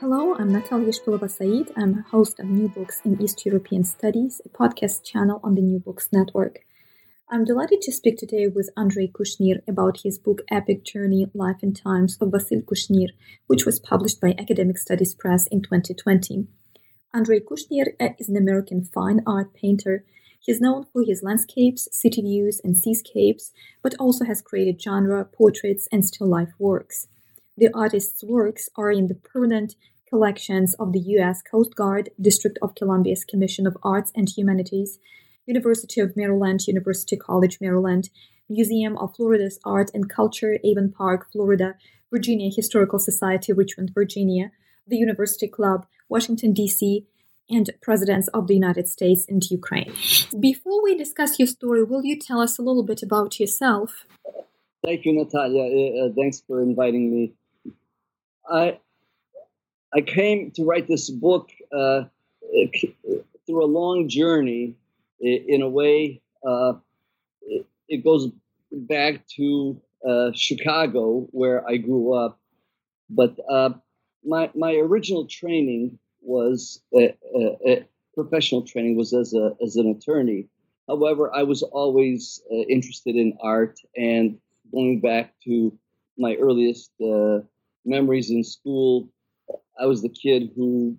Hello, I'm Natalia Shpilova Said. I'm a host of New Books in East European Studies, a podcast channel on the New Books Network. I'm delighted to speak today with Andrei Kushnir about his book Epic Journey Life and Times of Wasyl Kushnir, which was published by Academic Studies Press in 2020. Andrei Kushnir uh, is an American fine art painter. He's known for his landscapes, city views, and seascapes, but also has created genre, portraits, and still life works. The artist's works are in the permanent collections of the U.S. Coast Guard, District of Columbia's Commission of Arts and Humanities, University of Maryland, University College Maryland, Museum of Florida's Art and Culture, Avon Park, Florida, Virginia Historical Society, Richmond, Virginia, the University Club, Washington, D.C., and Presidents of the United States and Ukraine. Before we discuss your story, will you tell us a little bit about yourself? Thank you, Natalia. Uh, uh thanks for inviting me. I I came to write this book uh, through a long journey in a way, uh, it, goes back to uh, Chicago, where I grew up. But uh, my my original training was professional training was as a as an attorney. However, I was always uh, interested in art, and going back to my earliest uh, memories in school, I was the kid who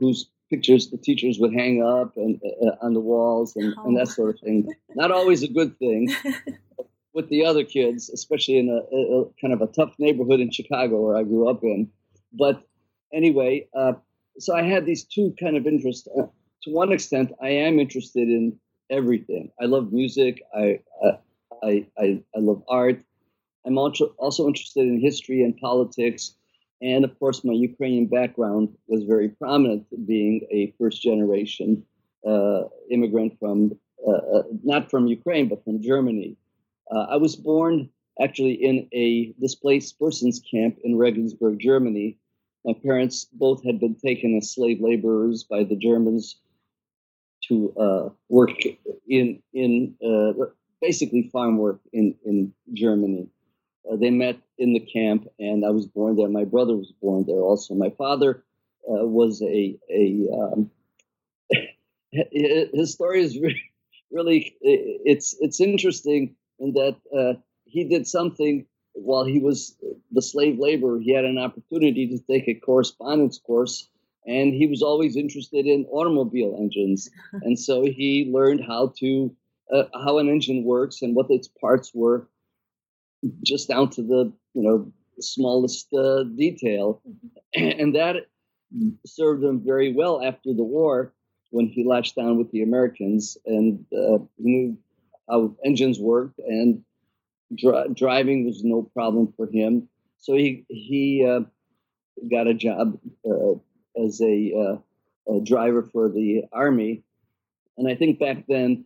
whose pictures the teachers would hang up and uh, on the walls and, oh. and, that sort of thing. Not always a good thing with the other kids, especially in a, a, kind of a tough neighborhood in Chicago where I grew up in. But anyway, uh, so I had these two kind of interests. Uh, to one extent, I am interested in everything. I love music. I uh, I, I, I love art. I'm also also interested in history and politics. And of course, my Ukrainian background was very prominent, being a first generation uh, immigrant from, uh, uh, not from Ukraine, but from Germany. Uh, I was born actually in a displaced persons camp in Regensburg, Germany. My parents both had been taken as slave laborers by the Germans to uh, work in, in uh, basically farm work in, in Germany. Uh, they met in the camp, and I was born there. My brother was born there also. My father uh, was a a um, his story is really, really it's it's interesting in that uh, he did something while he was the slave laborer. He had an opportunity to take a correspondence course, and he was always interested in automobile engines, and so he learned how to uh, how an engine works and what its parts were just down to the you know smallest uh, detail, mm-hmm. and that served him very well after the war when he latched down with the Americans and uh, knew how engines worked and dri- driving was no problem for him. So he he uh, got a job uh, as a, uh, a driver for the army, and I think back then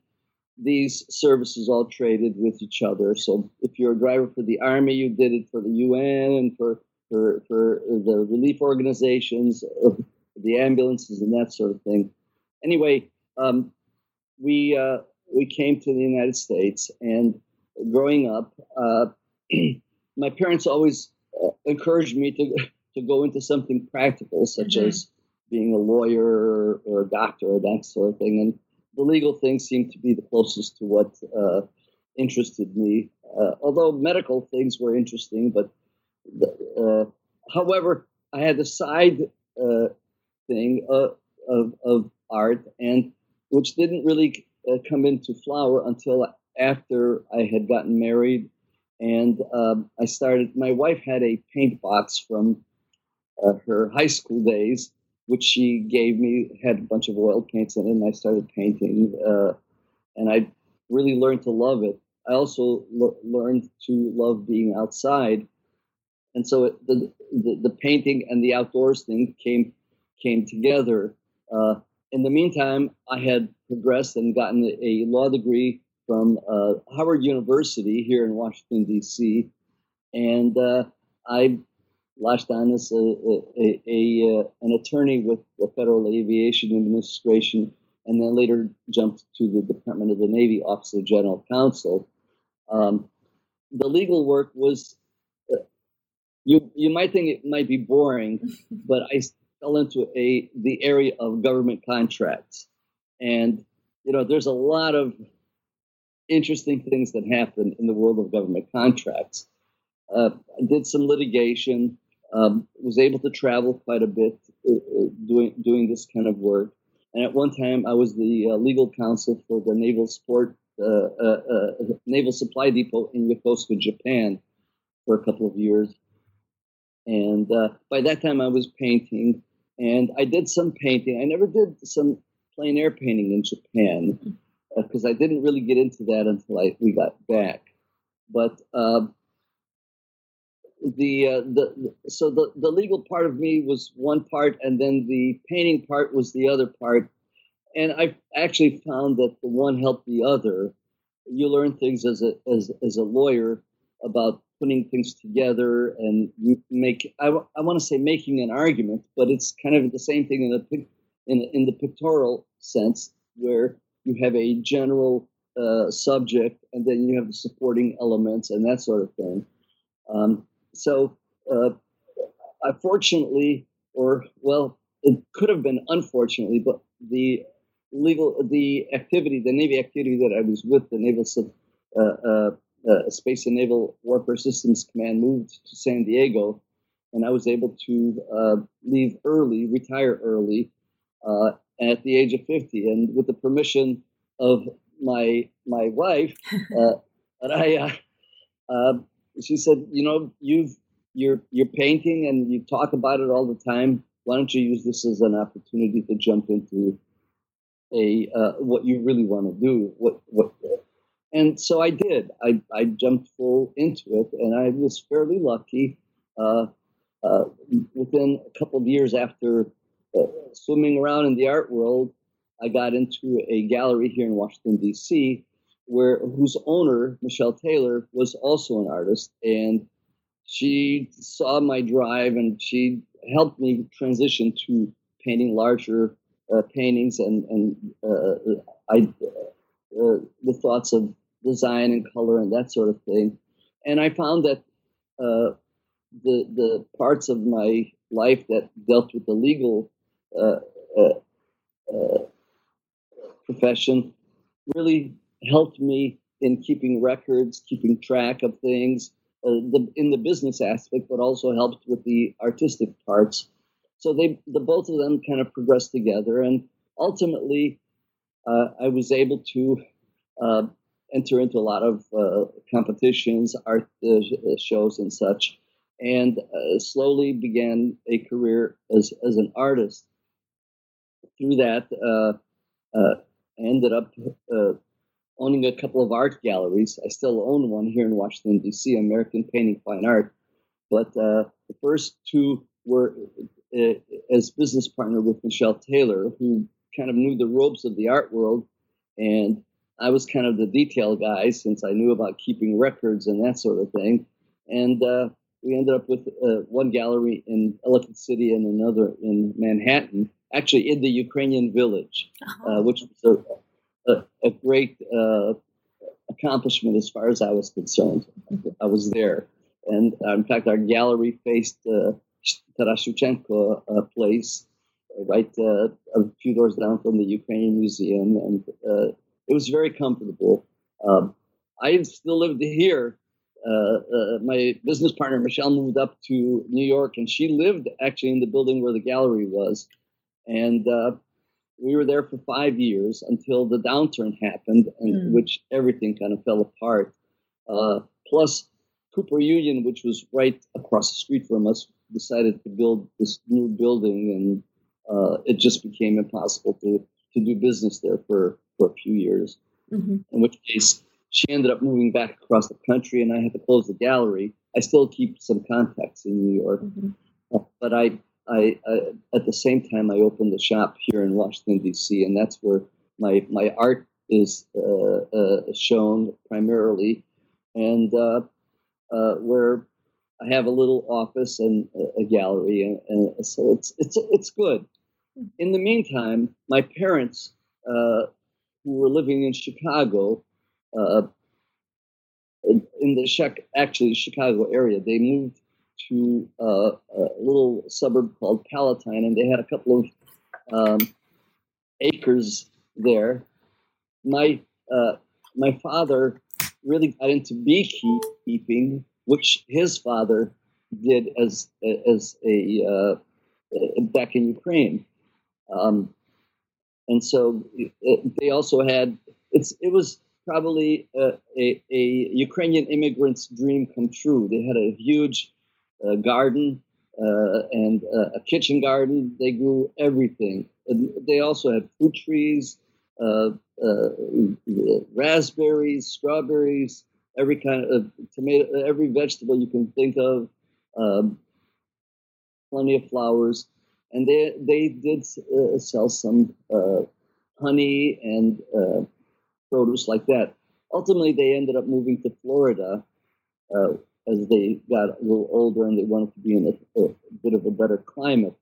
these services all traded with each other. So if you're a driver for the army, you did it for the UN and for for, for the relief organizations, the ambulances, and that sort of thing. Anyway, um, we uh, we came to the United States, and growing up, uh, my parents always uh, encouraged me to to go into something practical, such mm-hmm. as being a lawyer or, or a doctor or that sort of thing. And the legal things seemed to be the closest to what uh, interested me. Uh, although medical things were interesting, but uh, however, I had a side uh, thing uh, of, of art, and which didn't really come into flower until after I had gotten married, and um, I started. My wife had a paint box from her high school days which she gave me, had a bunch of oil paints in it, and I started painting. Uh, and I really learned to love it. I also learned to love being outside, and so it, the, the, the painting and the outdoors thing came came together. Uh, in the meantime, I had progressed and gotten a law degree from uh, Howard University here in Washington D.C. And uh, I as a, a, a, uh, an attorney with the Federal Aviation Administration, and then later jumped to the Department of the Navy Office of General Counsel. Um, the legal work was uh, you you might think it might be boring, but I fell into a the area of government contracts, and you know there's a lot of interesting things that happen in the world of government contracts. Uh, I did some litigation, um, was able to travel quite a bit uh, uh doing doing this kind of work, and at one time I was the uh, legal counsel for the Naval Sport uh, uh, Naval Supply Depot in Yokosuka, Japan, for a couple of years. And by that time, I was painting, and I did some painting. I never did some plein air painting in Japan because uh, I didn't really get into that until I, we got back. But uh, the uh, the so the the legal part of me was one part, and then the painting part was the other part. And I actually found that the one helped the other. You learn things as a as as a lawyer about putting things together, and you make I, I want to say making an argument, but it's kind of the same thing in the in in the pictorial sense where you have a general uh, subject, and then you have the supporting elements and that sort of thing. Um, so, uh, unfortunately, or well, it could have been unfortunately, but the legal, the activity, the Navy activity that I was with, the Naval uh, uh, uh, Space and Naval Warfare Systems Command moved to San Diego, and I was able to uh, leave early, retire early, uh, at the age of 50 and with the permission of my my wife uh, she said you know you've you're you're painting and you talk about it all the time why don't you use this as an opportunity to jump into a uh, what you really want to do what what and so i did i i jumped full into it and i was fairly lucky uh, uh, within a couple of years after uh, swimming around in the art world, I got into a gallery here in Washington D.C. where whose owner Michelle Taylor was also an artist, and she saw my drive and she helped me transition to painting larger uh, paintings and and uh, I uh, the thoughts of design and color and that sort of thing. And I found that uh, the the parts of my life that dealt with the legal uh, uh, uh, profession really helped me in keeping records, keeping track of things the, in the business aspect, but also helped with the artistic parts. So they, the both of them kind of progressed together, and ultimately, uh, I was able to uh, enter into a lot of uh, competitions, art shows, and such, and slowly began a career as as an artist through that, uh, uh, I ended up uh, owning a couple of art galleries. I still own one here in Washington, D.C., American Painting Fine Art. But the first two were as business partner with Michelle Taylor, who kind of knew the ropes of the art world. And I was kind of the detail guy since I knew about keeping records and that sort of thing. And uh, we ended up with uh, one gallery in Ellicott City and another in Manhattan actually in the Ukrainian village, uh-huh. uh, which was a, a, great uh, accomplishment as far as I was concerned. I was there. And uh, in fact, our gallery faced uh, Taras Shevchenko uh, place right uh, a few doors down from the Ukrainian Museum. And uh, it was very comfortable. Um, I still lived here. Uh, my business partner Michelle moved up to New York, and she lived actually in the building where the gallery was. And we were there for five years until the downturn happened, in mm. which everything kind of fell apart. Uh, plus, Cooper Union, which was right across the street from us, decided to build this new building, and uh, it just became impossible to, to do business there for, for a few years. Mm-hmm. In which case, she ended up moving back across the country, and I had to close the gallery. I still keep some contacts in New York, mm-hmm. uh, but I I, I, at the same time I opened a shop here in Washington D.C. and that's where my my art is uh, uh, shown primarily, and uh, uh where I have a little office and a, gallery, and, and, so it's it's it's good. In the meantime, my parents, uh, who were living in Chicago, uh, in the actually Chicago area, they moved to uh, a little suburb called Palatine, and they had a couple of um, acres there. My uh, my father really got into beekeeping, which his father did as as a uh, back in Ukraine, um, and so it, they also had it's it was probably a, a, a, Ukrainian immigrant's dream come true. They had a huge uh, garden uh, and uh, a kitchen garden. They grew everything. And they also had fruit trees, uh, uh, raspberries, strawberries, every kind of tomato, every vegetable you can think of. Um, plenty of flowers, and they they did uh, sell some honey and produce like that. Ultimately, they ended up moving to Florida uh, as they got a little older and they wanted to be in a, a, bit of a better climate.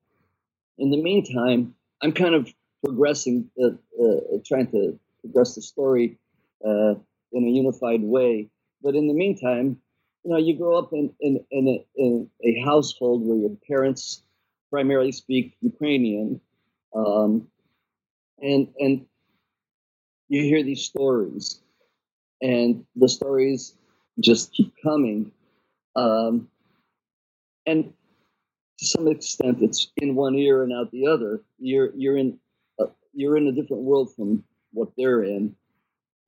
In the meantime, I'm kind of progressing, uh, uh, trying to progress the story uh, in a unified way. But in the meantime, you know, you grow up in, in, in, a, in a household where your parents primarily speak Ukrainian. Um, and, and you hear these stories, and the stories just keep coming. Um, and to some extent, it's in one ear and out the other. You're you're in uh, you're in a different world from what they're in,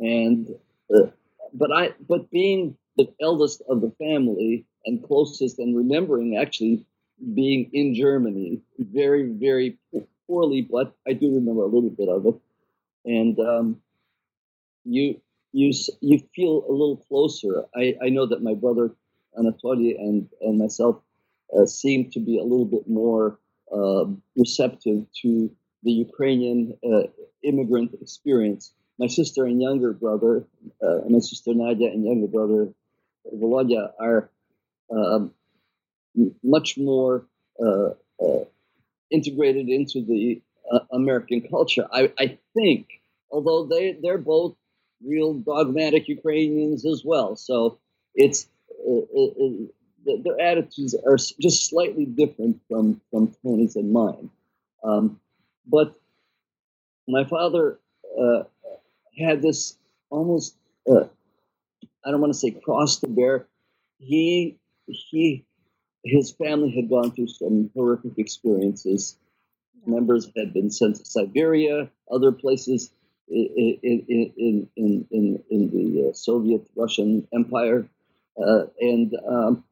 and uh, but I but being the eldest of the family and closest and remembering actually being in Germany very very poorly, but I do remember a little bit of it, and um, you you you feel a little closer. I, I know that my brother Anatoly and and myself uh, seem to be a little bit more uh, receptive to the Ukrainian uh, immigrant experience. My sister and younger brother, uh, my sister Nadia and younger brother Volodya, are um, much more uh, uh, integrated into the American culture. I, I think, although they they're both real dogmatic Ukrainians as well. So it's uh their attitudes are just slightly different from from Tony's and mine. Um, but my father uh, had this almost uh, I don't want to say cross to bear. He he his family had gone through some horrific experiences. Members had been sent to Siberia, other places in, in, in, in, in the uh, Soviet Russian Empire. Uh, and, um,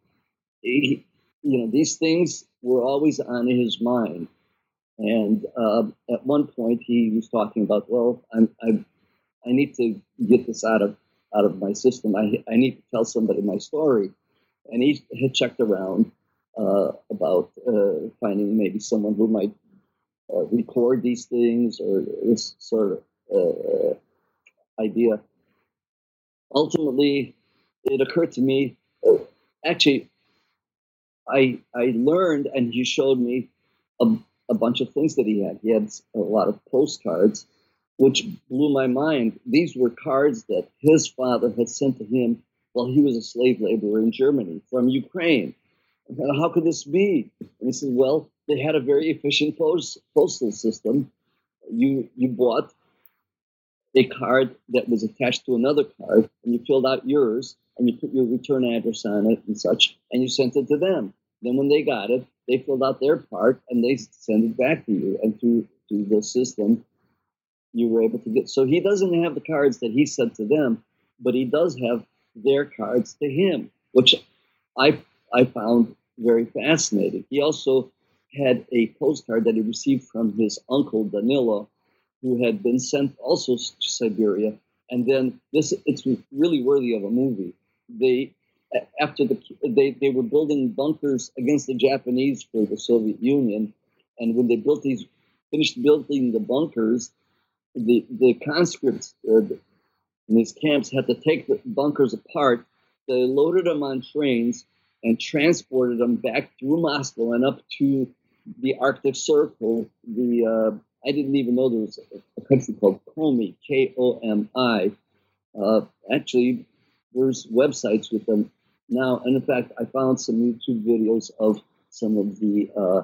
he, you know, these things were always on his mind. And uh, at one point, he was talking about, well, I'm, I, I need to get this out of out of my system. I, I need to tell somebody my story. And he had checked around uh, about uh, finding maybe someone who might uh, record these things or this sort of uh, idea. Ultimately, it occurred to me. Uh, actually, I I learned, and he showed me a, a bunch of things that he had. He had a lot of postcards, which blew my mind. These were cards that his father had sent to him while he was a slave laborer in Germany from Ukraine. How could this be? And he said, well, they had a very efficient post, postal system. You you bought a card that was attached to another card, and you filled out yours, and you put your return address on it and such, and you sent it to them. Then when they got it, they filled out their part and they sent it back to you, and through to the system, you were able to get. So he doesn't have the cards that he sent to them, but he does have their cards to him, which I I found very fascinating. He also had a postcard that he received from his uncle Danilo, who had been sent also to Siberia. And then this, it's really worthy of a movie. They, after the, they, they were building bunkers against the Japanese for the Soviet Union. And when they built these, finished building the bunkers, the, the conscripts uh, in these camps had to take the bunkers apart. They loaded them on trains and transported them back through Moscow and up to the Arctic Circle, the uh, I didn't even know there was a, country called Komi, K O M I. Uh, actually, there's websites with them now. And in fact, I found some YouTube videos of some of the uh,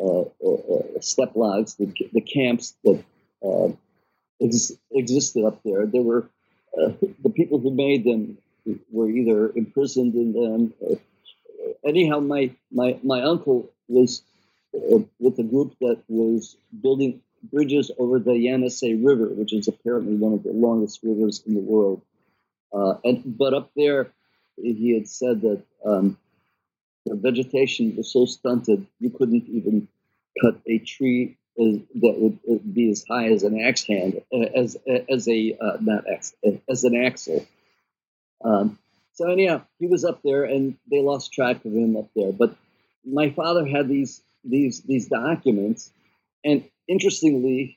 uh, uh, uh step logs, the, the camps that uh, ex- existed up there. There were the people who made them were either imprisoned in them. anyhow, my, my, my uncle was with a group that was building bridges over the Yenisei River, which is apparently one of the longest rivers in the world. Uh, and but up there, he had said that um, the vegetation was so stunted you couldn't even cut a tree as, that would be as high as an axe hand, uh, as as a uh, not axe, as an axle. Um, so anyhow, he was up there, and they lost track of him up there. But my father had these these these documents, and interestingly,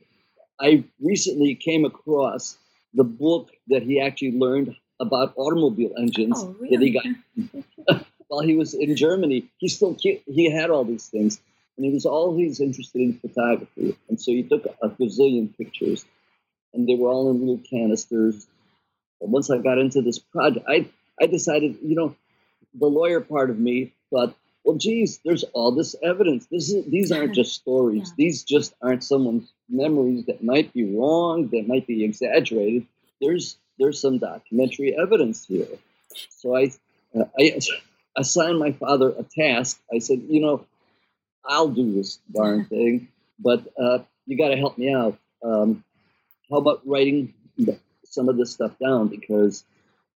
I recently came across the book that he actually learned about automobile engines oh, really? that he got while he was in Germany. He still he had all these things, and he was always interested in photography, and so he took a gazillion pictures, and they were all in little canisters. And once I got into this project, I I decided, you know, the lawyer part of me thought well, geez, there's all this evidence. This is, these aren't just stories. Yeah. These just aren't someone's memories that might be wrong, that might be exaggerated. There's there's some documentary evidence here. So I uh, I assigned my father a task. I said, you know, I'll do this darn thing, but uh, you got to help me out. Um, how about writing some of this stuff down? Because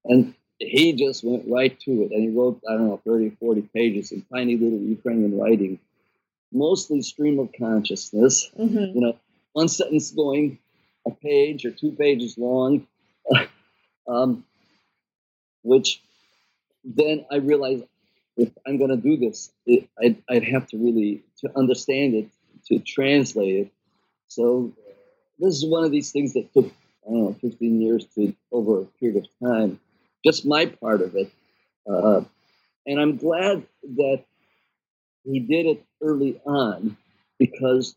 and he just went right to it and he wrote, I don't know, 30, 40 pages in tiny little Ukrainian writing, mostly stream of consciousness, mm-hmm. you know, one sentence going a page or two pages long, um, which then I realized if I'm going to do this, it, I'd, I'd have to really to understand it, to translate it. So this is one of these things that took, I don't know, 15 years to over a period of time just my part of it. Uh, and I'm glad that he did it early on because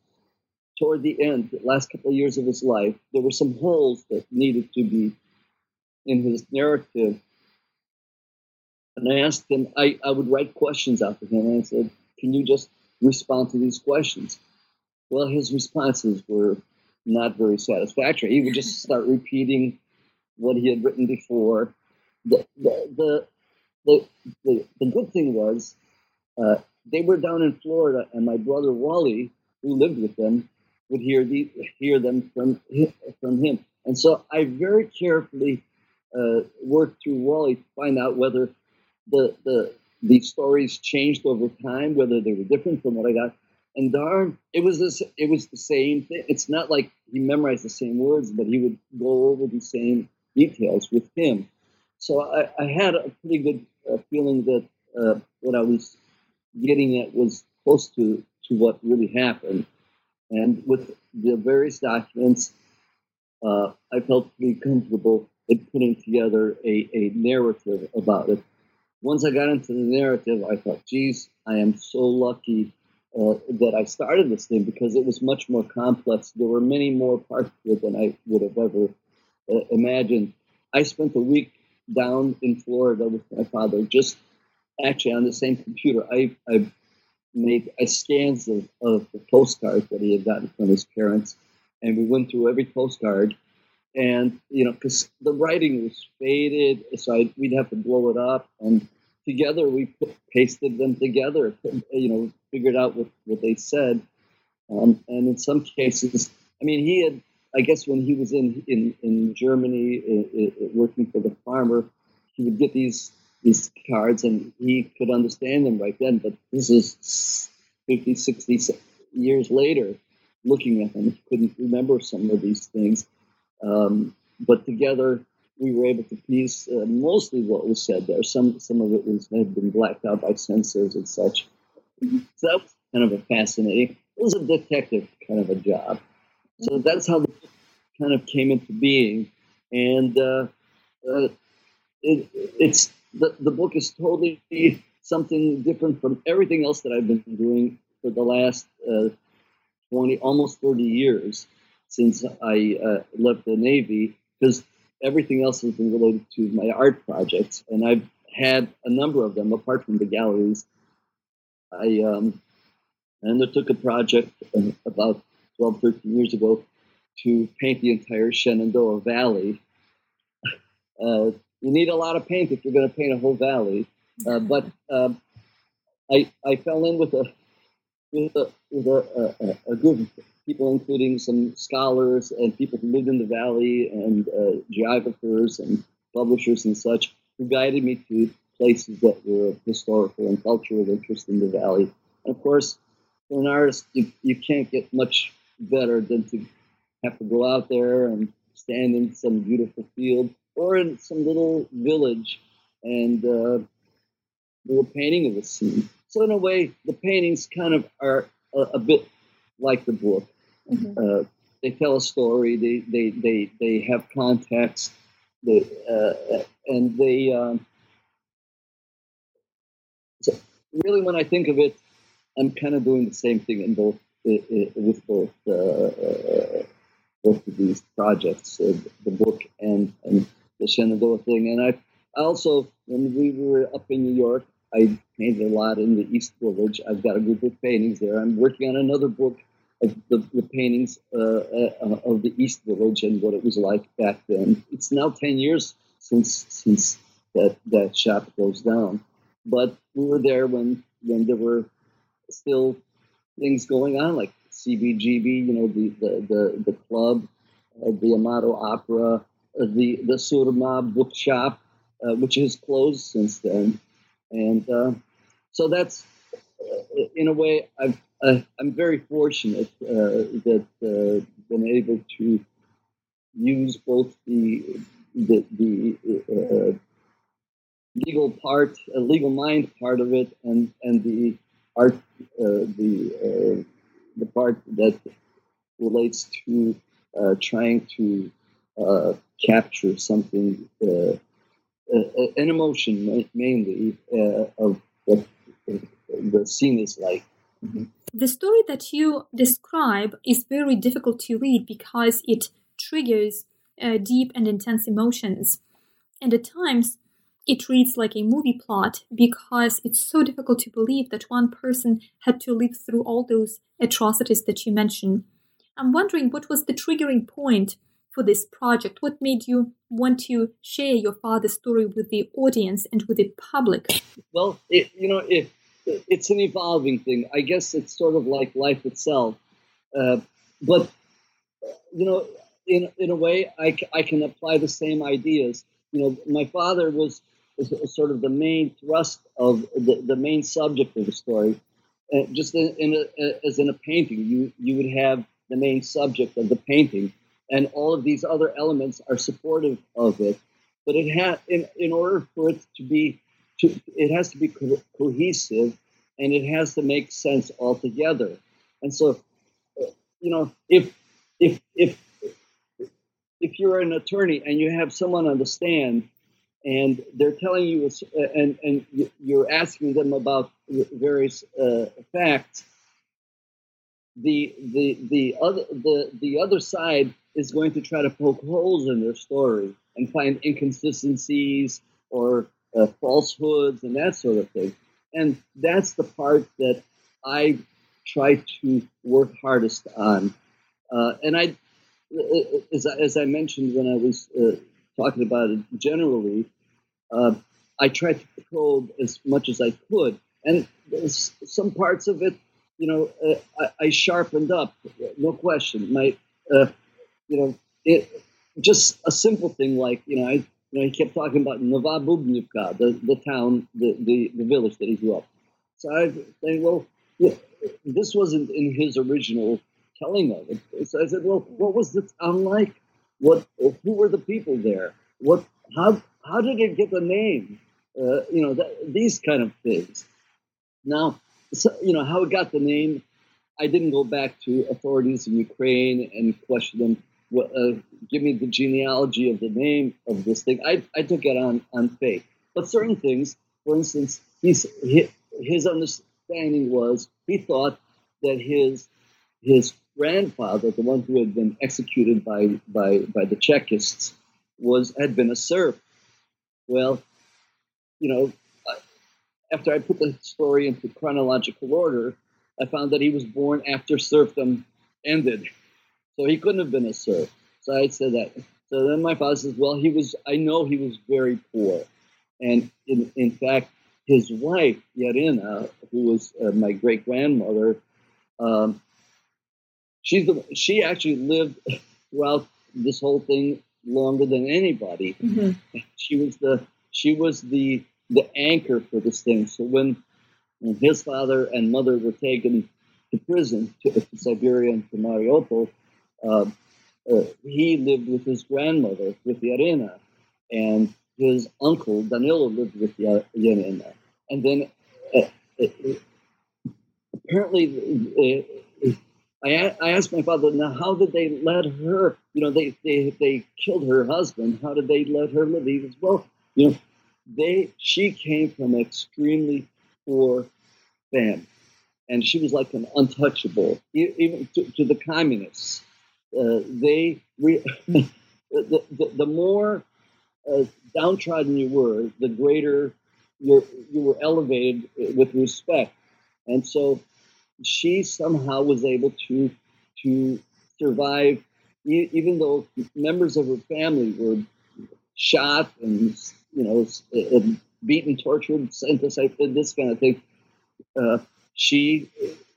toward the end, the last couple of years of his life, there were some holes that needed to be in his narrative. And I asked him, I, I would write questions out to him, and I said, Can you just respond to these questions? Well, his responses were not very satisfactory. He would just start repeating what he had written before the, the, the, the, good thing was uh, they were down in Florida, and my brother Wally, who lived with them, would hear the hear them from from him. And so I very carefully uh, worked through Wally to find out whether the the the stories changed over time, whether they were different from what I got. And darn, it was this, it was the same thing. It's not like he memorized the same words, but he would go over the same details with him. So I, I had a pretty good uh, feeling that uh, what I was getting at was close to, to what really happened. And with the various documents, uh, I felt pretty comfortable in putting together a, a narrative about it. Once I got into the narrative, I thought, geez, I am so lucky uh, that I started this thing because it was much more complex. There were many more parts to it than I would have ever uh, imagined. I spent a week down in Florida with my father, just actually on the same computer. I, I made I scans of, of the postcards that he had gotten from his parents, and we went through every postcard. And you know, because the writing was faded, so I, we'd have to blow it up, and together we put, pasted them together. You know, figured out what, what they said, um, and in some cases, I mean, he had I guess when he was in in, in Germany working for the farmer, he would get these these cards and he could understand them right then. But this is 50, 60 years later, looking at them, he couldn't remember some of these things. Um, but together, we were able to piece uh, mostly what was said there. Some some of it was had been blacked out by censors and such. Mm-hmm. So that was kind of a fascinating. It was a detective kind of a job. So that's how the book kind of came into being, and uh, uh, it, it's the, the book is totally something different from everything else that I've been doing for the last uh, 20, almost 30 years since I uh, left the Navy, because everything else has been related to my art projects, and I've had a number of them apart from the galleries. I um, undertook a project about 12, 13 years ago to paint the entire Shenandoah Valley. Uh, you need a lot of paint if you're going to paint a whole valley. Uh, but uh, I, I fell in with a with a, with a, a, a, group of people, including some scholars and people who lived in the valley and uh, geographers and publishers and such, who guided me to places that were of historical and cultural interest in the valley. And of course, for an artist, you, you can't get much better than to have to go out there and stand in some beautiful field or in some little village and uh, do a painting of a scene. So in a way, the paintings kind of are a, a bit like the book. Mm-hmm. Uh, they tell a story. They they they they have context. They uh, and they um, so really when I think of it, I'm kind of doing the same thing in both with both uh, uh, both of these projects, uh, the book and and the Shenandoah thing. And I also when we were up in New York, I painted a lot in the East Village. I've got a group of paintings there. I'm working on another book of the, the paintings uh, uh, of the East Village and what it was like back then. It's now 10 years since since that, that shop closed down. But we were there when, when there were still things going on like CBGB, you know, the, the, the, the club, uh, the Amato Opera, uh, the, the Surma bookshop, uh, which has closed since then. And uh, so that's, uh, in a way, I've, I'm very fortunate uh, that uh, been able to use both the the, the legal part, legal mind part of it, and and the art, the the part that relates to trying to capture something uh, an emotion mainly uh, of what the scene is like. Mm-hmm. The story that you describe is very difficult to read because it triggers uh, deep and intense emotions. And at times, it reads like a movie plot because it's so difficult to believe that one person had to live through all those atrocities that you mentioned. I'm wondering what was the triggering point for this project? What made you want to share your father's story with the audience and with the public? Well, it, you know, it, it's an evolving thing. I guess it's sort of like life itself. Uh, but, you know, in, in a way, I, I can apply the same ideas. You know, my father was, was sort of the main thrust of the, the main subject of the story. Uh, just in, in a, as in a painting, you, you would have the main subject of the painting and all of these other elements are supportive of it. But it has, in, in order for it to be, to, it has to be co- cohesive, and it has to make sense altogether. And so, you know, if if if if you're an attorney and you have someone on the stand and they're telling you and and you're asking them about various uh, facts the the the other the the other side is going to try to poke holes in their story and find inconsistencies or uh, falsehoods and that sort of thing. And that's the part that I try to work hardest on. Uh, and I, as, as I mentioned when I was uh, talking about it generally, uh, I tried to probe as much as I could. And some parts of it, you know, uh, I, I, sharpened up, no question. My uh, you know, it just a simple thing like you know, I, you know, he kept talking about Novobubnivka, the the town, the, the the village that he grew up. So I think, well, yeah, this wasn't in his original telling of it. So I said, well, what was the town like? What who were the people there? What how how did it get the name? Uh, you know, these kind of things. Now, so, you know how it got the name. I didn't go back to authorities in Ukraine and question them uh, give me the genealogy of the name of this thing. I, I took it on, on faith. But certain things, for instance, he's, his understanding was he thought that his his grandfather, the one who had been executed by by by the Chekists, was had been a serf. Well, you know, after I put the story into chronological order, I found that he was born after serfdom ended. So he couldn't have been a serf. So I said that. So then my father says, well, he was, I know he was very poor. And in, in fact, his wife, Yarina, who was uh, my great grandmother, um, she's the, she actually lived throughout this whole thing longer than anybody. Mm-hmm. She was the she was the the anchor for this thing. So when when his father and mother were taken to prison to, to Siberia and to Mariupol, uh, uh, he lived with his grandmother, with Yarina, and his uncle Danilo lived with Yarina. And then uh, uh apparently, uh, I, I asked my father, now how did they let her, you know, they, they, they killed her husband. How did they let her live? He well, you know, they, she came from an extremely poor family. And she was like an untouchable, even to, to the communists. Uh, they, re- the, the, the, more uh, downtrodden you were, the greater you you were elevated with respect. And so she somehow was able to to survive, even though members of her family were shot and you know beaten, tortured, sent to this kind of thing. Uh, she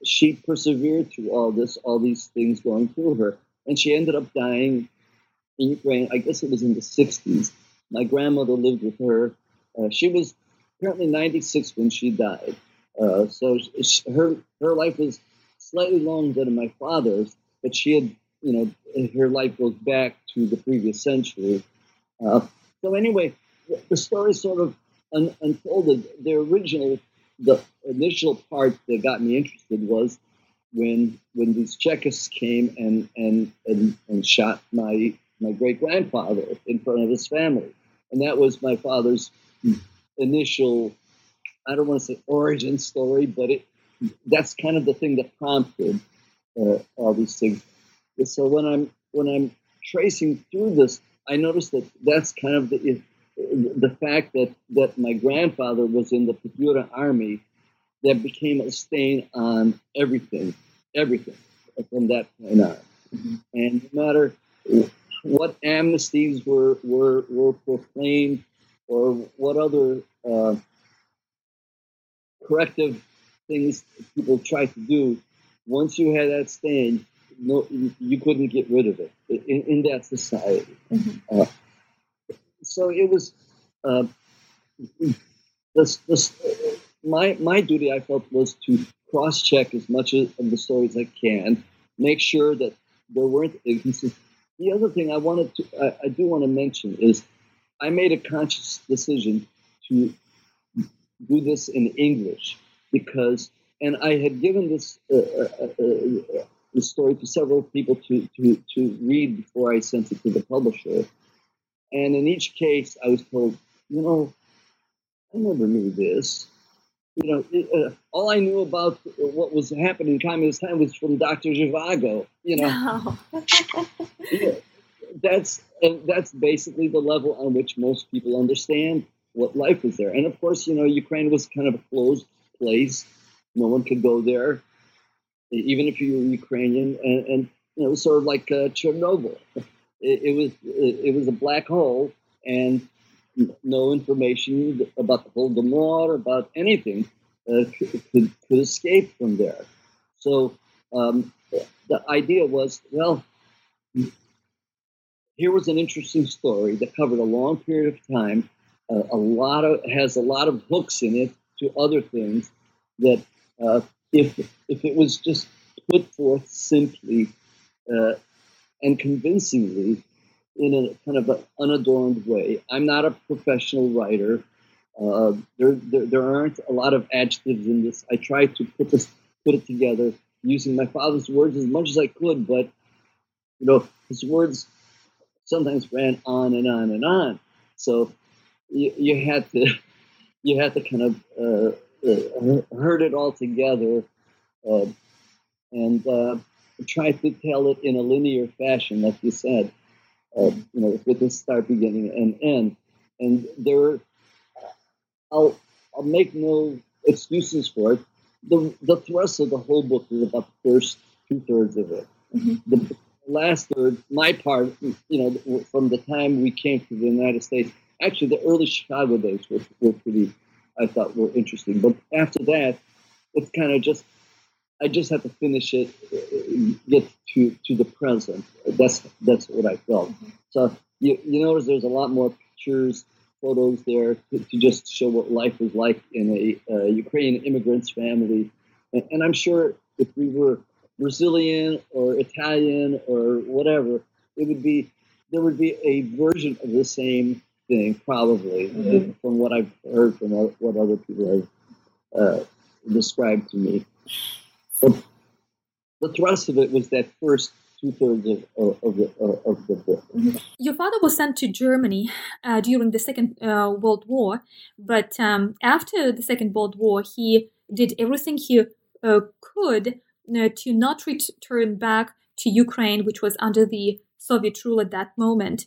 she persevered through all this, all these things going through her, and she ended up dying in Ukraine. I guess it was in the '60s. My grandmother lived with her. Uh, she was apparently 96 when she died. Uh, so her her life was slightly longer than my father's, but she had, you know, her life goes back to the previous century. Uh, so anyway, the, story sort of un- unfolded. The original, the initial part that got me interested was when when these Chekists came and and and, and shot my my great grandfather in front of his family, and that was my father's initial I don't want to say origin story, but it that's kind of the thing that prompted uh, all these things. So when I'm when I'm tracing through this, I notice that that's kind of the the fact that that my grandfather was in the Petlura army that became a stain on everything, everything from that point on. Mm-hmm. And no matter what amnesties were were were proclaimed or what other uh, corrective things people try to do, once you had that stain, no, you couldn't get rid of it in, in that society. Mm-hmm. Uh, so it was uh, this, this, my my duty. I felt was to cross check as much of the stories I can, make sure that there weren't inconsistencies. The other thing I wanted to I, I do want to mention is I made a conscious decision to do this in English because, and I had given this uh, uh, uh, uh story to several people to, to, to read before I sent it to the publisher. And in each case, I was told, you know, I never knew this. You know, it, uh, all I knew about what was happening in communist time was from Dr. Zhivago. You know, yeah, that's that's basically the level on which most people understand what life was there. And of course, you know, Ukraine was kind of a closed place. No one could go there, even if you were Ukrainian. And, and you know, it was sort of like uh, Chernobyl. It, it was it, it was a black hole, and no information about the Holodomor, about anything uh, could, could, could escape from there. So um, the idea was, well, here was an interesting story that covered a long period of time uh, a lot of has a lot of hooks in it to other things that uh, if if it was just put forth simply uh, and convincingly in a kind of an unadorned way. I'm not a professional writer. Uh, there, there, there aren't a lot of adjectives in this. I tried to put this put it together using my father's words as much as I could, but you know his words sometimes ran on and on and on. So you, you had to you had to kind of uh, uh, herd it all together uh, and uh, try to tell it in a linear fashion, like you said, uh, you know, with a start, beginning, and end. And there, I'll I'll make no excuses for it. The the thrust of the whole book is about the first two thirds of it. Mm-hmm. The last third, my part, you know, from the time we came to the United States, actually the early Chicago days were, were pretty, I thought, were interesting. But after that, it's kind of just, I just had to finish it, get to to the present. That's that's what I felt. Mm-hmm. So you, you notice there's a lot more pictures, photos there to, to just show what life was like in a uh, Ukrainian immigrant's family. And, and, I'm sure if we were Brazilian or Italian or whatever, it would be there would be a version of the same thing probably mm-hmm. from what I've heard from what other people have uh, described to me. But the thrust of it was that first two thirds of, of, the, of the book. Mm-hmm. Your father was sent to Germany uh, during the Second uh, World War, but um, after the Second World War, he did everything he uh, could uh, to not return back to Ukraine, which was under the Soviet rule at that moment.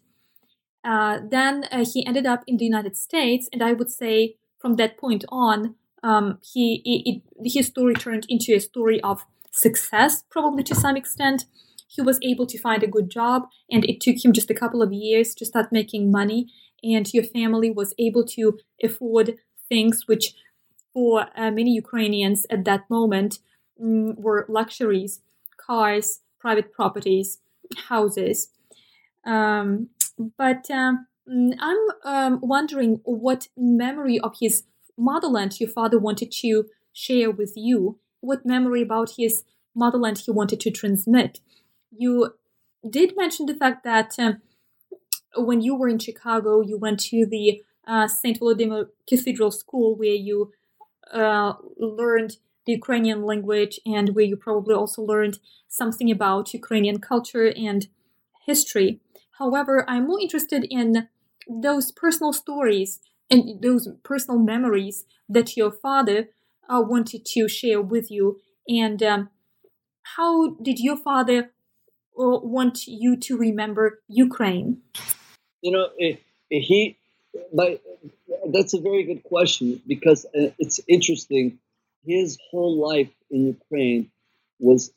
Uh, then uh, he ended up in the United States, and I would say from that point on, um, he it, his story turned into a story of success, probably to some extent. He was able to find a good job and it took him just a couple of years to start making money and your family was able to afford things which for uh, many ukrainians at that moment um, were luxuries cars private properties houses. Um, but um, i'm um, wondering what memory of his motherland your father wanted to share with you what memory about his motherland he wanted to transmit you did mention the fact that um, when you were in Chicago, you went to the uh, St. Volodymyr Cathedral School where you uh, learned the Ukrainian language and where you probably also learned something about Ukrainian culture and history. However, I'm more interested in those personal stories and those personal memories that your father uh, wanted to share with you. And um, how did your father want you to remember Ukraine? You know, eh, eh, he, but that's a very good question because uh, it's interesting. His whole life in Ukraine was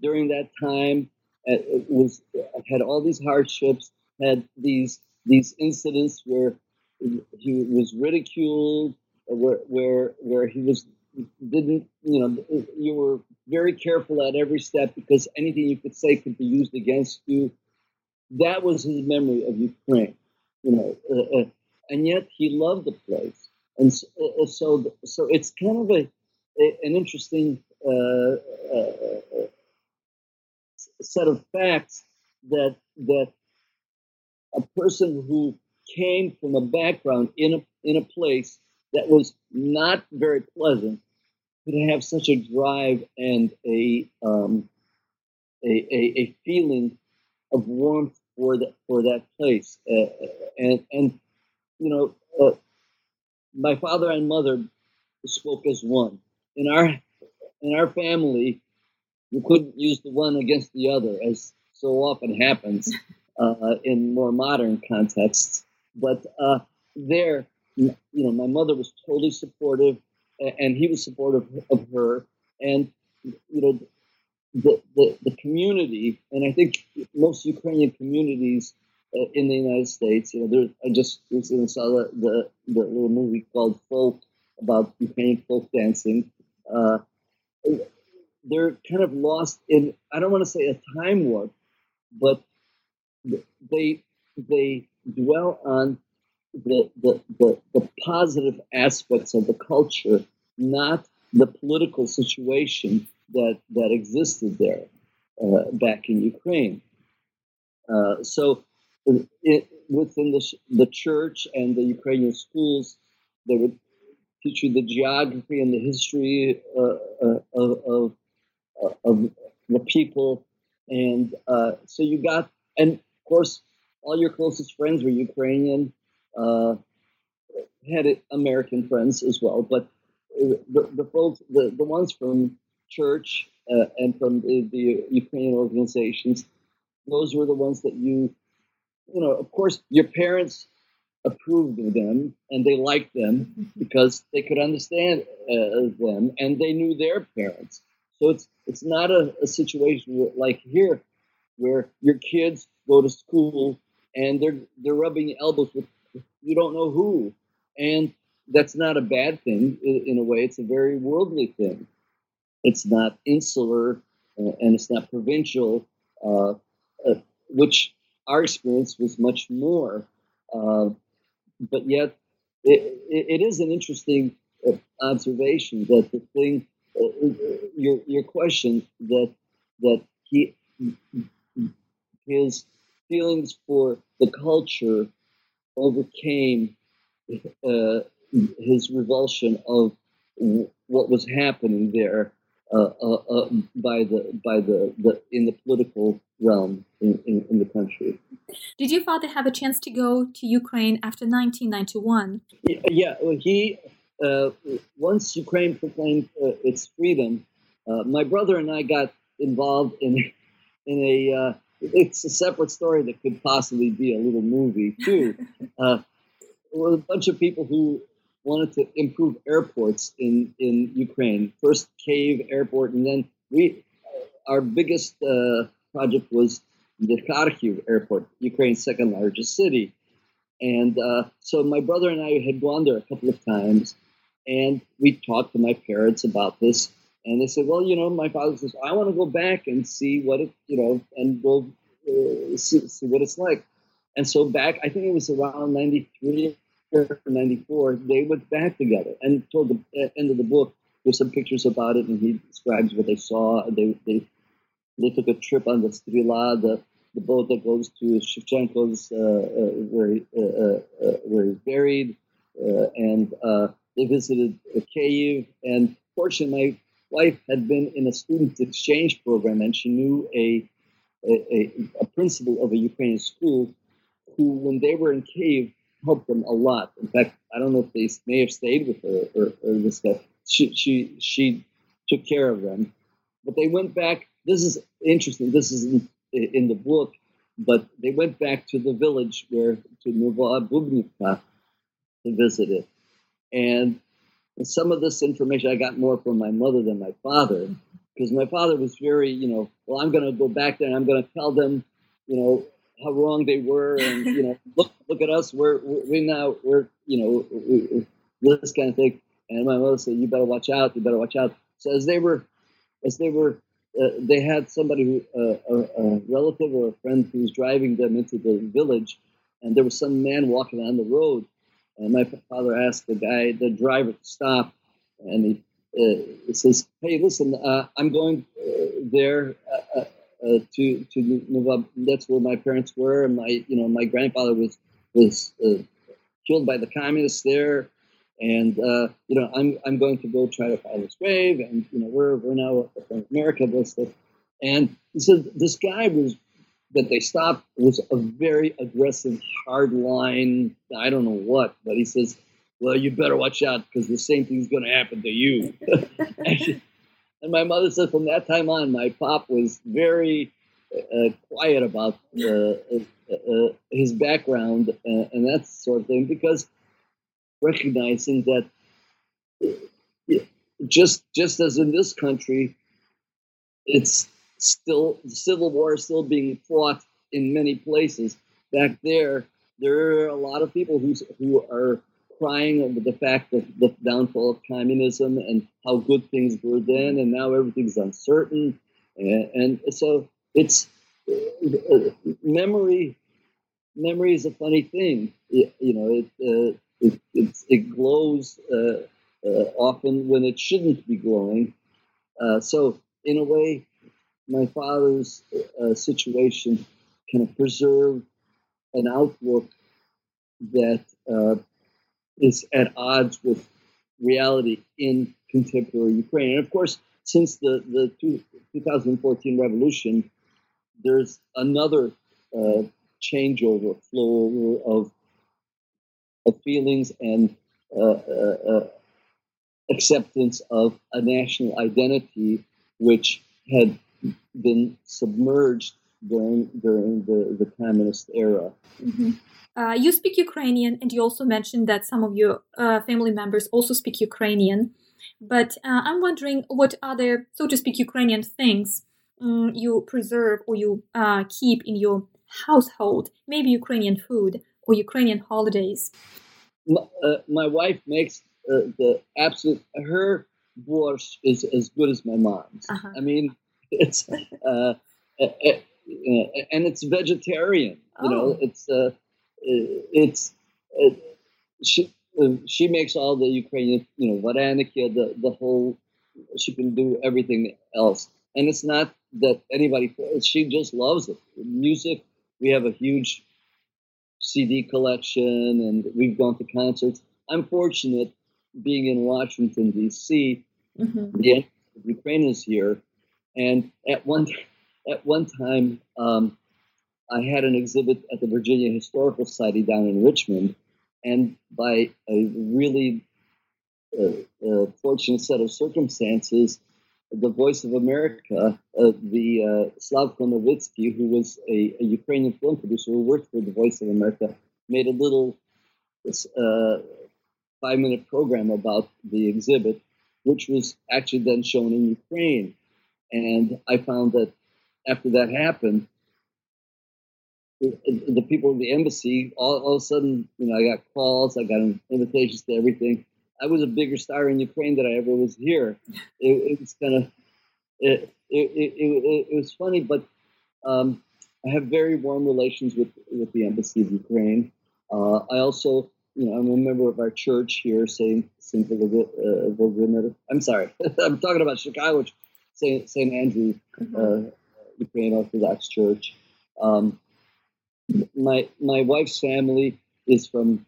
during that time uh, was had all these hardships, had these these incidents where he was ridiculed, where where where he was didn't you know you were very careful at every step because anything you could say could be used against you. That was his memory of ukraine you know uh, uh, and yet he loved the place. And so uh, uh so, so, it's kind of a, a an interesting uh, uh, set of facts that that a person who came from a background in a in a place that was not very pleasant could have such a drive and a, um, a, a, a, feeling of warmth for that for that place. Uh, and and you know, uh, my father and mother spoke as one. In our in our family, we couldn't use the one against the other, as so often happens uh, in more modern contexts. But uh, there, you know, my mother was totally supportive, and he was supportive of her. And you know, the the, the community, and I think most Ukrainian communities uh, in the United States, you know, there, I just recently saw the, the, the little movie called Folk about Ukrainian folk dancing. Uh, they're kind of lost in I don't want to say a time warp, but they they dwell on the, the, the, the positive aspects of the culture, not the political situation that, that existed there uh, back in Ukraine. Uh, so, it, within the, the church and the Ukrainian schools, they would teach you the geography and the history uh, uh of, of, of, the people. And uh, so you got, and of course, all your closest friends were Ukrainian uh, had American friends as well, but uh, the, the folks, the, the ones from church uh, and from the, the, Ukrainian organizations, those were the ones that you, you know, of course, your parents approved of them and they liked them because they could understand uh, them and they knew their parents. So it's it's not a, a situation where, like here where your kids go to school and they're they're rubbing elbows with you don't know who, and that's not a bad thing in, a way. It's a very worldly thing. It's not insular uh, and it's not provincial, uh, uh, which our experience was much more. Uh, but yet, it, it, is an interesting uh, observation that the thing, your your question that that he his feelings for the culture overcame uh, his revulsion of what was happening there uh, uh, uh, by the by the, the in the political realm in, in, in, the country. Did your father have a chance to go to Ukraine after 1991? Yeah, well, he uh, once Ukraine proclaimed uh, its freedom, my brother and I got involved in in a it's a separate story that could possibly be a little movie too. uh, a bunch of people who wanted to improve airports in in Ukraine. First Kiev Airport, and then we our biggest uh, project was the Kharkiv Airport, Ukraine's second largest city. And uh, so my brother and I had gone there a couple of times, and we talked to my parents about this. And they said, well, you know, my father says, I want to go back and see what it, you know, and go uh, see, see, what it's like. And so back, I think it was around 93 or 94, they went back together. And toward the uh, end of the book, there's some pictures about it, and he describes what they saw. They, they, they took a trip on the Strela, the, the boat that goes to Shevchenko's, uh, uh, where, he, uh, uh, uh, where he's buried. and they visited Kiev. And fortunately, my wife had been in a student exchange program and she knew a, a, a, principal of a Ukrainian school who, when they were in Kiev, helped them a lot. In fact, I don't know if they may have stayed with her or, or this stuff. She, she, she took care of them. But they went back. This is interesting. This is in, in the book. But they went back to the village where, to Nova Bubnivka to visit it. And some of this information I got more from my mother than my father, because my father was very, you know, well, I'm going to go back there and I'm going to tell them, you know, how wrong they were, and you know, look, look at us, we're we now we're, you know, we, this kind of thing. And my mother said, "You better watch out. You better watch out." So as they were, as they were, uh, they had somebody who, uh, a, a relative or a friend who was driving them into the village, and there was some man walking on the road, and my father asked the guy, the driver, to stop, and he, uh, he says, "Hey, listen, uh, I'm going uh, there uh, uh, uh, to to Nova. That's where my parents were, and my you know my grandfather was was killed by the communists there." And you know, I'm I'm going to go try to find his grave, and you know, we're we're now America. And he said this guy was that they stopped was a very aggressive, hard line. I don't know what, but he says, "Well, you better watch out because the same thing's going to happen to you." and my mother said, from that time on, my pop was very uh, quiet about uh, uh, uh his background uh, and that sort of thing because recognizing that uh, just just as in this country, it's still the civil war is still being fought in many places. Back there, there are a lot of people who who are crying over the fact of the downfall of communism and how good things were then, and now everything's uncertain, and, and so it's uh, memory. Memory is a funny thing, it, you know. It uh, it, it, it, glows uh, uh often when it shouldn't be glowing. Uh, so, in a way, my father's uh, situation kind of preserved an outlook that uh, is at odds with reality in contemporary Ukraine. And of course, since the, the two, 2014 revolution, there's another uh, changeover, flow of, of feelings and uh, uh, uh, acceptance of a national identity, which had been submerged during during the, the communist era. Mm-hmm. uh, you speak Ukrainian, and you also mentioned that some of your uh, family members also speak Ukrainian. But uh, I'm wondering what other, so to speak, Ukrainian things um, you preserve or you uh, keep in your household, maybe Ukrainian food or Ukrainian holidays. My, uh, my wife makes uh, the absolute, her borscht is as good as my mom's. Uh-huh. I mean, it's, uh, uh, uh, and it's vegetarian. You oh. know, it's, uh, it's, she, she makes all the Ukrainian, you know, vareniki, the, the whole, she can do everything else. And it's not that anybody, she just loves it. Music, we have a huge CD collection and we've gone to concerts. I'm fortunate being in Washington, D.C., mm-hmm. the Ukraine is here. And at one, at one time, um, I had an exhibit at the Virginia Historical Society down in Richmond. And by a really uh, fortunate set of circumstances, the Voice of America, uh, the uh, Slavko Novitsky, who was a, a, Ukrainian film producer who worked for the Voice of America, made a little uh, five minute program about the exhibit, which was actually then shown in Ukraine. And I found that after that happened, the, people in the embassy, all, all of a sudden, you know, I got calls, I got invitations to everything. I was a bigger star in Ukraine than I ever was here. It, it was kind of it, it, it, was funny, but um, I have very warm relations with with the embassy of Ukraine. Uh, I also, you know, I'm a member of our church here, Saint Saint Volodymyr. I'm sorry, I'm talking about Chicago, Saint Saint Andrew, mm-hmm. uh, Ukraine Orthodox Church. Um, my my wife's family is from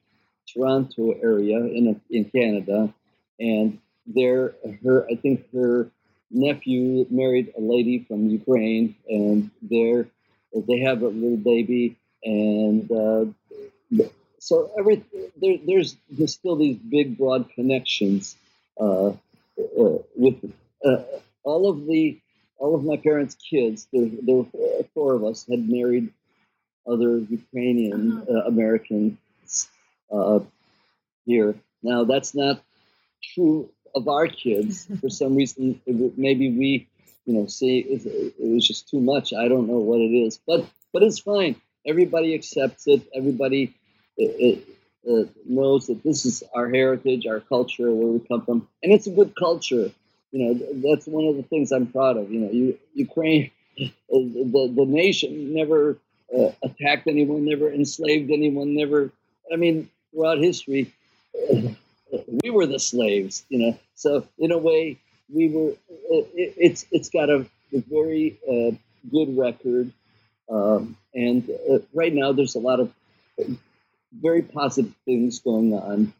Toronto area in in Canada, and there, her I think her nephew married a lady from Ukraine, and there they have a little baby, and uh, so every there, there's there's still these big broad connections uh, uh, with uh, all of the all of my parents' kids. There, there were four of us had married other Ukrainian uh-huh. uh, Americans uh, here. Now, that's not true of our kids. For some reason, maybe we, you know, see it, it was just too much. I don't know what it is, but but it's fine. Everybody accepts it. Everybody it, it, uh, knows that this is our heritage, our culture, where we come from, and it's a good culture. You know, that's one of the things I'm proud of. You know, you, Ukraine, uh, the the nation never uh, attacked anyone, never enslaved anyone, never. I mean, throughout history, we were the slaves, you know. So in a way, we were. It, it's it's got a, a very uh, good record, um, and uh, right now there's a lot of very positive things going on.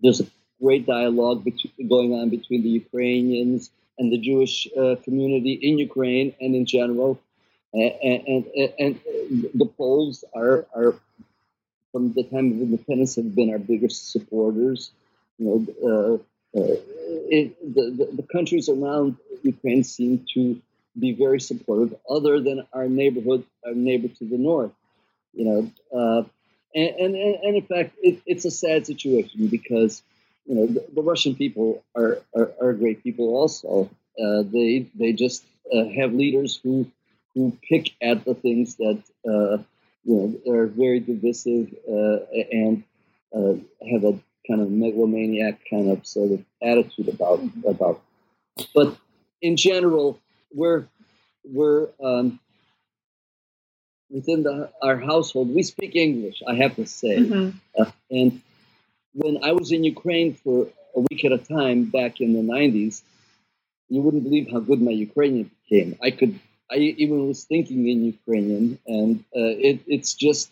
There's a great dialogue between, going on between the Ukrainians and the Jewish uh, community in Ukraine and in general. And, and, and, the Poles are, are from the time of independence have been our biggest supporters. You know, uh, uh, it, the, the, the, countries around Ukraine seem to be very supportive, other than our neighborhood, our neighbor to the north. You know, uh, and, and, and, in fact, it, it's a sad situation because you know the, the Russian people are, are, are, great people. Also, uh, they they just uh, have leaders who who pick at the things that uh, you know, are very divisive uh, and uh, have a kind of megalomaniac kind of sort of attitude about about. But in general, we're we're um, within the, our household. We speak English. I have to say, mm-hmm. uh, and when I was in Ukraine for a week at a time back in the '90s, you wouldn't believe how good my Ukrainian became. I could I even was thinking in Ukrainian, and uh, it, it's just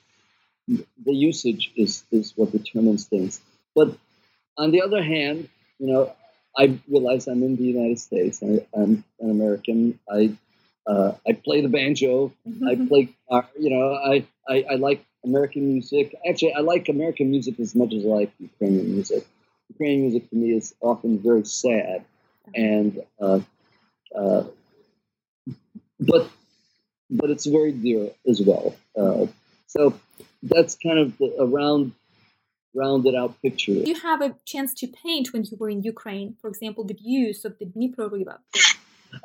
the usage is, is what determines things. But on the other hand, you know, I realize I'm in the United States. I, am an American. I uh, I play the banjo. Mm-hmm. I play, you know, I, I, I like American music. Actually, I like American music as much as I like Ukrainian music. Ukrainian music to me is often very sad, and uh, uh but but it's very dear as well. Uh, so that's kind of the, a round, rounded out picture. You have a chance to paint when you were in Ukraine? For example, the views of the Dnipro River.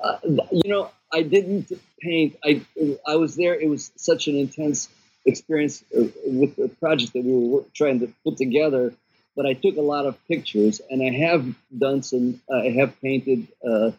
Uh, you know, I didn't paint. I I was there. It was such an intense experience uh, with the project that we were trying to put together. But I took a lot of pictures, and I have done some. Uh, I have painted uh,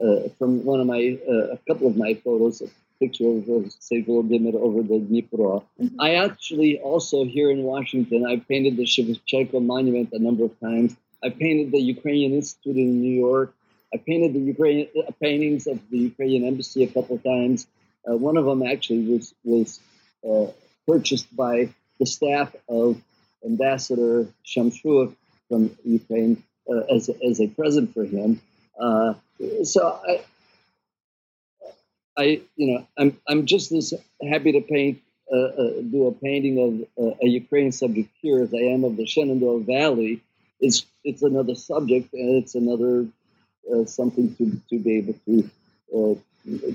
uh, from one of my uh, a couple of my photos. A picture of St. Volodymyr over the Dnipro. Mm-hmm. I actually also here in Washington. I painted the Shevchenko monument a number of times. I painted the Ukrainian Institute in New York. I painted the Ukrainian uh, paintings of the Ukrainian embassy a couple of times. Uh, one of them actually was was uh, purchased by the staff of Ambassador Shamshur from Ukraine uh, as as a present for him. Uh, so I, I, you know, I'm I'm just as happy to paint, uh, do a painting of a Ukrainian subject here as I am of the Shenandoah Valley. It's it's another subject and it's another uh, something to, to be able to uh,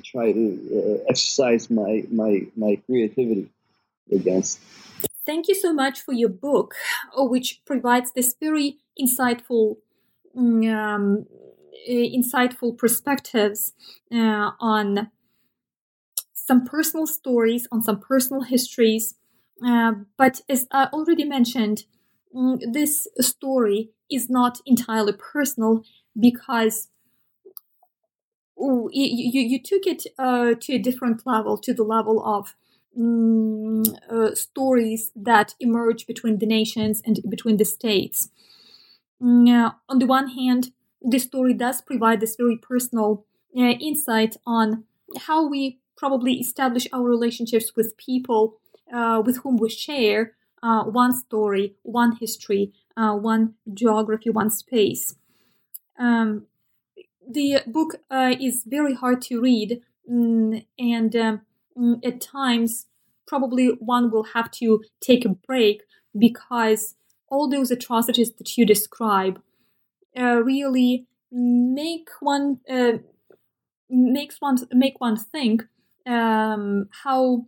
try to uh, exercise my, my, my creativity against. Thank you so much for your book, uh, which provides this very insightful, mm, um, insightful perspectives uh, on some personal stories, on some personal histories. Uh, but as I already mentioned, mm, this story is not entirely personal because you, you, you took it uh, to a different level, to the level of um, uh, stories that emerge between the nations and between the states. Uh, on the one hand, this story does provide this very personal uh, insight on how we probably establish our relationships with people uh, with whom we share uh, one story, one history, one geography, one space. Um, the book is very hard to read, mm, and um, mm, at times, probably one will have to take a break because all those atrocities that you describe uh, really make one uh, makes one make one think um, how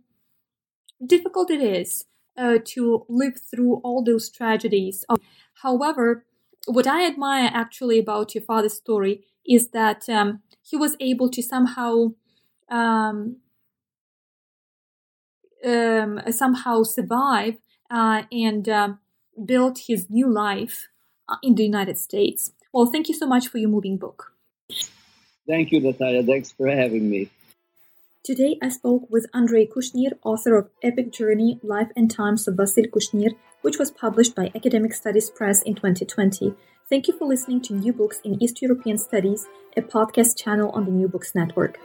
difficult it is uh, to live through all those tragedies. However, what I admire actually about your father's story is that um, he was able to somehow um, um, somehow survive uh, and uh, build his new life uh, in the United States. Well, thank you so much for your moving book. Thank you, Natalia. Thanks for having me. Today I spoke with Andrei Kushnir, author of Epic Journey Life and Times of Wasyl Kushnir, which was published by Academic Studies Press in 2020. Thank you for listening to New Books in East European Studies, a podcast channel on the New Books Network.